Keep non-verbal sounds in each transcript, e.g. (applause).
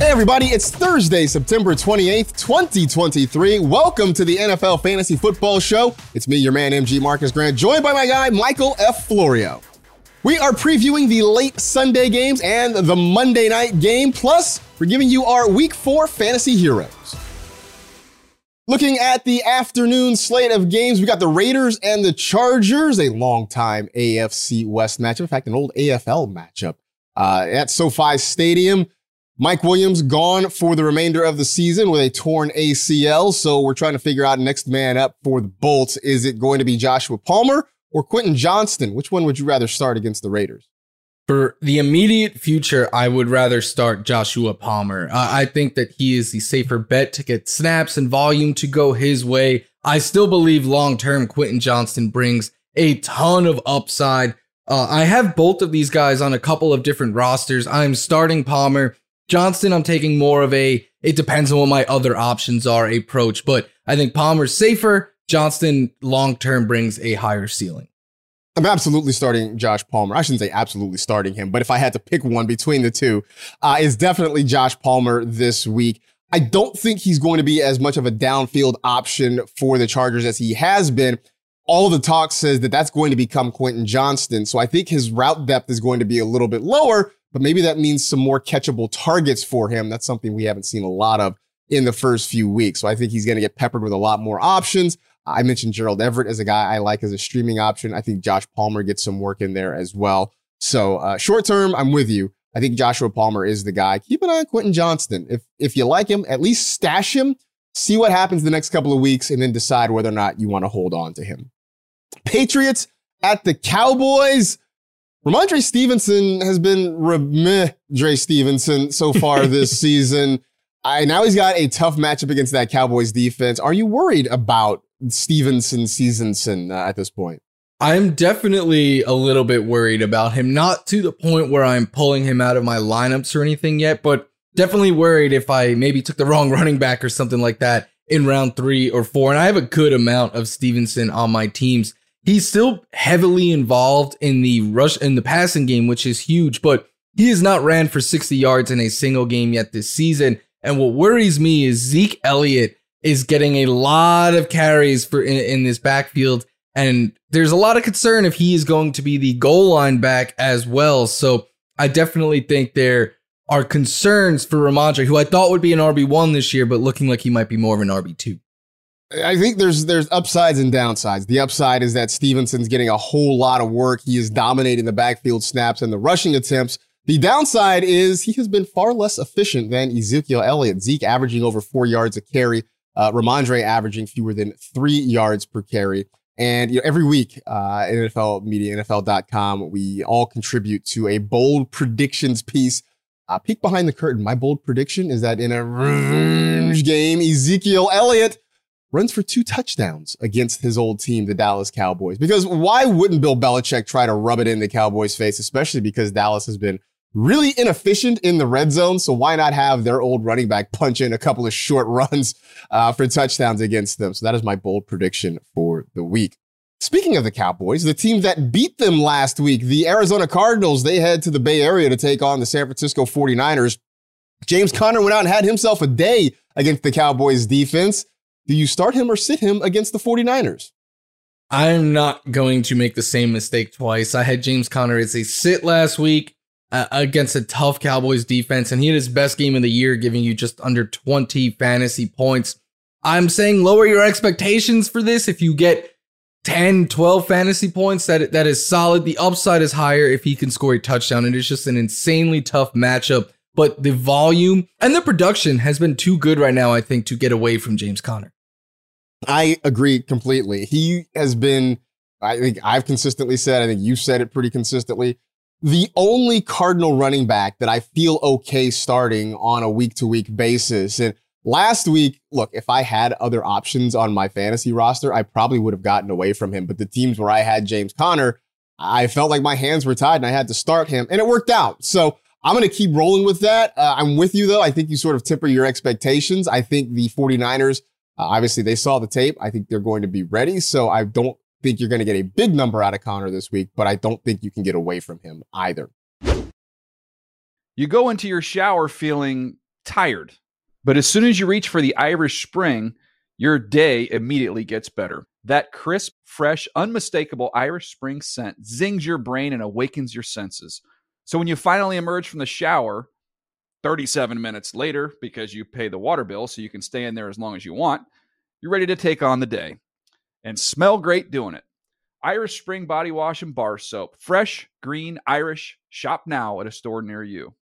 Everybody, it's Thursday, September 28th, 2023. Welcome to the NFL Fantasy Football Show. It's me, your man, MG Marcas Grant, joined by my guy, Michael F. Florio. We are previewing the late Sunday games and the Monday night game, plus, we're giving you our week four fantasy heroes. Looking at the afternoon slate of games, we got the Raiders and the Chargers, a long-time AFC West matchup. In fact, an old AFL matchup uh, at SoFi Stadium. Mike Williams gone for the remainder of the season with a torn ACL. So we're trying to figure out next man up for the Bolts. Is it going to be Joshua Palmer or Quentin Johnston? Which one would you rather start against the Raiders? For the immediate future, I would rather start Joshua Palmer. Uh, I think that he is the safer bet to get snaps and volume to go his way. I still believe long term Quentin Johnston brings a ton of upside. Uh, I have both of these guys on a couple of different rosters. I'm starting Palmer Johnston, I'm taking more of a it depends on what my other options are approach, but I think Palmer's safer. Johnston long term brings a higher ceiling. I'm absolutely starting Josh Palmer. I shouldn't say absolutely starting him, but if I had to pick one between the two, uh, is definitely Josh Palmer this week. I don't think he's going to be as much of a downfield option for the Chargers as he has been. All the talk says that that's going to become Quentin Johnston. So I think his route depth is going to be a little bit lower, but maybe that means some more catchable targets for him. That's something we haven't seen a lot of in the first few weeks. So I think he's going to get peppered with a lot more options. I mentioned Gerald Everett as a guy I like as a streaming option. I think Josh Palmer gets some work in there as well. So uh, short term, I'm with you. I think Joshua Palmer is the guy. Keep an eye on Quentin Johnston. If if you like him, at least stash him. See what happens the next couple of weeks, and then decide whether or not you want to hold on to him. Patriots at the Cowboys. Rhamondre Stevenson has been Dre Stevenson so far (laughs) this season. I now he's got a tough matchup against that Cowboys defense. Are you worried about Stevenson Seasonson uh, at this point? I'm definitely a little bit worried about him. Not to the point where I'm pulling him out of my lineups or anything yet, but definitely worried if I maybe took the wrong (laughs) running back or something like that in round three or four. And I have a good amount of Stevenson on my teams. He's still heavily involved in the rush in the passing game, which is huge, but he has not ran for 60 yards in a single game yet this season. And what worries me is Zeke Elliott is getting a lot of carries for in, in this backfield. And there's a lot of concern if he is going to be the goal line back as well. So I definitely think there are concerns for Rhamondre, who I thought would be an RB1 this year, but looking like he might be more of an RB2. I think there's there's upsides and downsides. The upside is that Stevenson's getting a whole lot of work. He is dominating the backfield snaps and the rushing attempts. The downside is he has been far less efficient than Ezekiel Elliott. Zeke averaging over four yards a carry, uh, Rhamondre averaging fewer than three yards per carry. And you know, every week, uh, NFL Media, NFL.com, we all contribute to a bold predictions piece. Uh, peek behind the curtain. My bold prediction is that in a revenge game, Ezekiel Elliott runs for two touchdowns against his old team, the Dallas Cowboys. Because why wouldn't Bill Belichick try to rub it in the Cowboys' face, especially because Dallas has been really inefficient in the red zone. So why not have their old running back punch in a couple of short (laughs) runs uh, for touchdowns against them? So that is my bold prediction for the week. Speaking of the Cowboys, the team that beat them last week, the Arizona Cardinals, they head to the Bay Area to take on the San Francisco 49ers. James Conner went out and had himself a day against the Cowboys defense. Do you start him or sit him against the 49ers? I'm not going to make the same mistake twice. I had James Conner as a sit last week uh, against a tough Cowboys defense, and he had his best game of the year, giving you just under 20 fantasy points. I'm saying lower your expectations for this. If you get 10, 12 fantasy points, that, that is solid. The upside is higher if he can score a touchdown. And It is just an insanely tough matchup, but the volume and the production has been too good right now, I think, to get away from James Conner. I agree completely. He has been, I think I've consistently said, I think you said it pretty consistently. The only Cardinal running back that I feel okay starting on a week to week basis. And last week, look, if I had other options on my fantasy roster, I probably would have gotten away from him. But the teams where I had James Conner, I felt like my hands were tied and I had to start him, and it worked out. So I'm going to keep rolling with that. Uh, I'm with you, though. I think you sort of temper your expectations. I think the 49ers, uh, obviously, they saw the tape. I think they're going to be ready. So I don't think you're going to get a big number out of Conner this week, but I don't think you can get away from him either. You go into your shower feeling tired, but as soon as you reach for the Irish Spring, your day immediately gets better. That crisp, fresh, unmistakable Irish Spring scent zings your brain and awakens your senses. So when you finally emerge from the shower, 37 minutes later, because you pay the water bill so you can stay in there as long as you want, you're ready to take on the day and smell great doing it. Irish Spring Body Wash and Bar Soap. Fresh, green, Irish. Shop now at a store near you.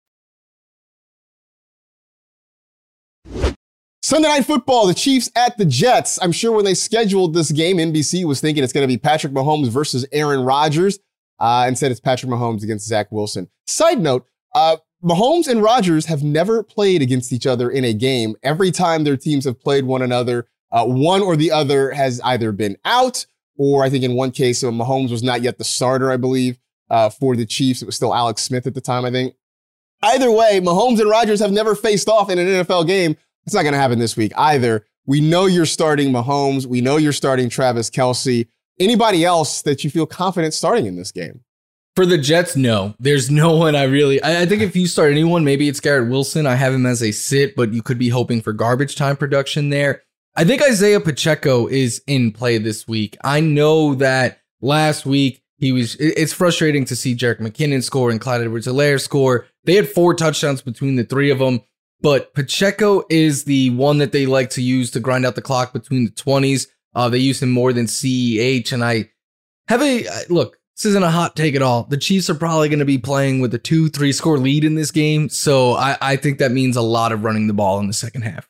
Sunday night football, the Chiefs at the Jets. I'm sure when they scheduled this game, NBC was thinking it's going to be Patrick Mahomes versus Aaron Rodgers. Uh, instead, it's Patrick Mahomes against Zach Wilson. Side note, uh, Mahomes and Rodgers have never played against each other in a game. Every time their teams have played one another, uh, one or the other has either been out, or I think in one case, so Mahomes was not yet the starter, I believe, uh, for the Chiefs. It was still Alex Smith at the time, I think. Either way, Mahomes and Rodgers have never faced off in an NFL game. It's not going to happen this week either. We know you're starting Mahomes. We know you're starting Travis Kelce. Anybody else that you feel confident starting in this game? For the Jets, no. There's no one I really. I, I, think if you start anyone, maybe it's Garrett Wilson. I have him as a sit, but you could be hoping for garbage time production there. I think Isaiah Pacheco is in play this week. I know that last week he was. It's frustrating to see Jerick McKinnon score and Clyde Edwards-Helaire score. They had four touchdowns between the three of them, but Pacheco is the one that they like to use to grind out the clock between the 20s. Uh, they use him more than CEH, and I have a look. This isn't a hot take at all. The Chiefs are probably going to be playing with a two, three score lead in this game, so I, I think that means a lot of running the ball in the second half.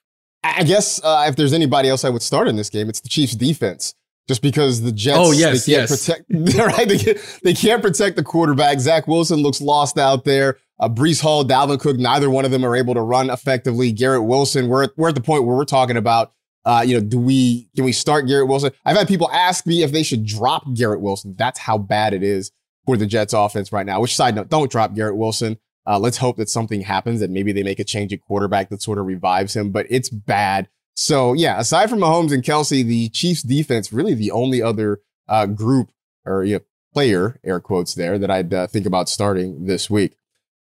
I guess uh, if there's anybody else I would start in this game, it's the Chiefs defense. Just because the Jets, oh yes, they can't yes. protect, (laughs) right? They can't, they can't protect the quarterback. Zach Wilson looks lost out there. Uh, Breece Hall, Dalvin Cook, neither one of them are able to run effectively. Garrett Wilson, we're we're at the point where we're talking about, uh, you know, do we can we start Garrett Wilson? I've had people ask me if they should drop Garrett Wilson. That's how bad it is for the Jets offense right now. Which side note, don't drop Garrett Wilson. Uh, let's hope that something happens and maybe they make a change at quarterback that sort of revives him. But it's bad. So yeah, aside from Mahomes and Kelce, the Chiefs defense really the only other uh, group or you know, player air quotes there that I'd uh, think about starting this week.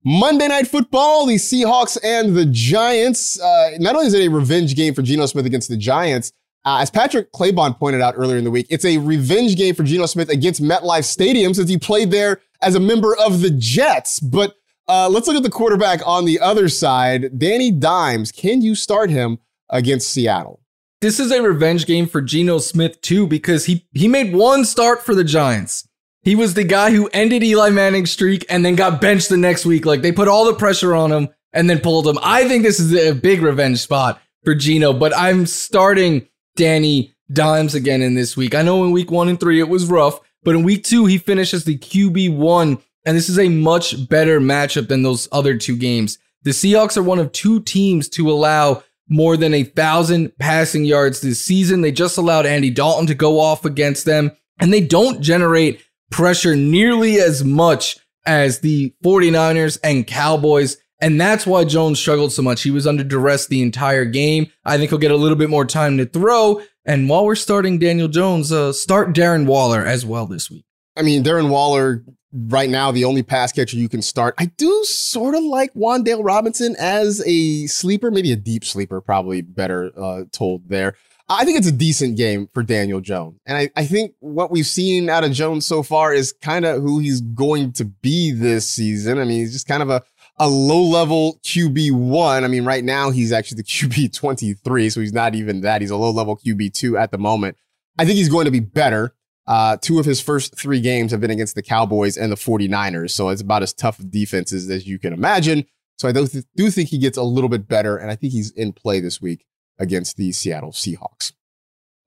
Monday Night Football, the Seahawks and the Giants. Uh, not only is it a revenge game for Geno Smith against the Giants, uh, as Patrick Claybon pointed out earlier in the week, it's a revenge game for Geno Smith against MetLife Stadium since he played there as a member of the Jets. But uh, let's look at the quarterback on the other side. Danny Dimes, can you start him against Seattle. This is a revenge game for Geno Smith too because he he made one start for the Giants. He was the guy who ended Eli Manning's streak and then got benched the next week. Like they put all the pressure on him and then pulled him. I think this is a big revenge spot for Geno, but I'm starting Danny Dimes again in this week. I know in week one and three it was rough, but in week two he finishes the QB one, and this is a much better matchup than those other two games. The Seahawks are one of two teams to allow more than a thousand passing yards this season. They just allowed Andy Dalton to go off against them, and they don't generate pressure nearly as much as the 49ers and Cowboys. And that's why Jones struggled so much. He was under duress the entire game. I think he'll get a little bit more time to throw. And while we're starting Daniel Jones, uh, start Darren Waller as well this week. I mean, Darren Waller right now the only pass catcher you can start. I do sort of like Wan'Dale Robinson as a sleeper, maybe a deep sleeper, probably better uh, told there. I think it's a decent game for Daniel Jones. And I, I think what we've seen out of Jones so far is kind of who he's going to be this season. I mean, he's just kind of a, a low level QB1. I mean, right now he's actually the QB 23, so he's not even that. He's a low level QB2 at the moment. I think he's going to be better. Uh, two of his first three games have been against the Cowboys and the 49ers. So it's about as tough defenses as you can imagine. So I do, th- do think he gets a little bit better. And I think he's in play this week against the Seattle Seahawks.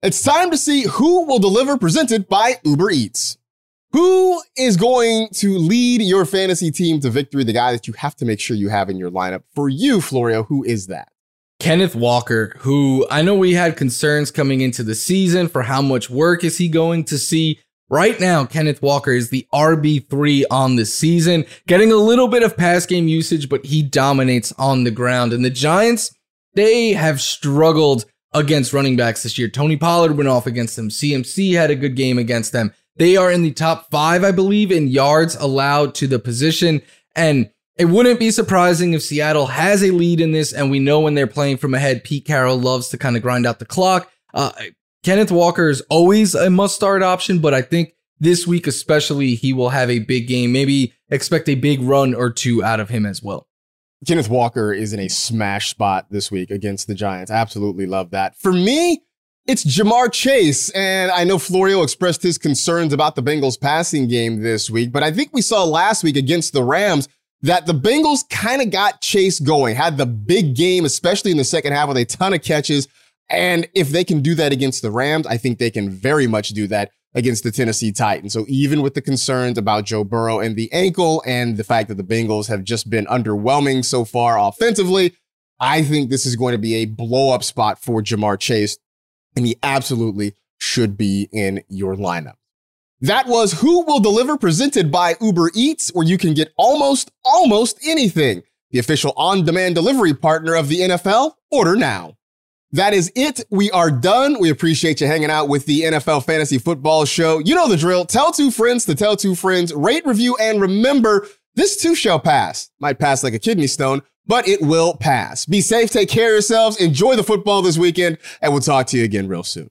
It's time to see who will deliver presented by Uber Eats. Who is going to lead your fantasy team to victory? The guy that you have to make sure you have in your lineup. For you, Florio, who is that? Kenneth Walker, who I know we had concerns coming into the season for how much work is he going to see. Right now, Kenneth Walker is the RB3 on the season, getting a little bit of pass game usage, but he dominates on the ground. And the Giants, they have struggled against running backs this year. Tony Pollard went off against them. CMC had a good game against them. They are in the top five, I believe, in yards allowed to the position. And it wouldn't be surprising if Seattle has a lead in this. And we know when they're playing from ahead, Pete Carroll loves to kind of grind out the clock. Uh, Kenneth Walker is always a must start option, but I think this week, especially, he will have a big game. Maybe expect a big run or two out of him as well. Kenneth Walker is in a smash spot this week against the Giants. Absolutely love that. For me, it's Ja'Marr Chase. And I know Florio expressed his concerns about the Bengals passing game this week, but I think we saw last week against the Rams that the Bengals kind of got Chase going, had the big game, especially in the second half with a ton of catches. And if they can do that against the Rams, I think they can very much do that against the Tennessee Titans. So even with the concerns about Joe Burrow and the ankle and the fact that the Bengals have just been underwhelming so far offensively, I think this is going to be a blow up spot for Ja'Marr Chase. And he absolutely should be in your lineup. That was Who Will Deliver presented by Uber Eats, where you can get almost, almost anything. The official on demand delivery partner of the NFL. Order now. That is it. We are done. We appreciate you hanging out with the NFL Fantasy Football Show. You know the drill. Tell two friends to tell two friends, rate, review, and remember this too shall pass. Might pass like a kidney stone, but it will pass. Be safe, take care of yourselves, enjoy the football this weekend, and we'll talk to you again real soon.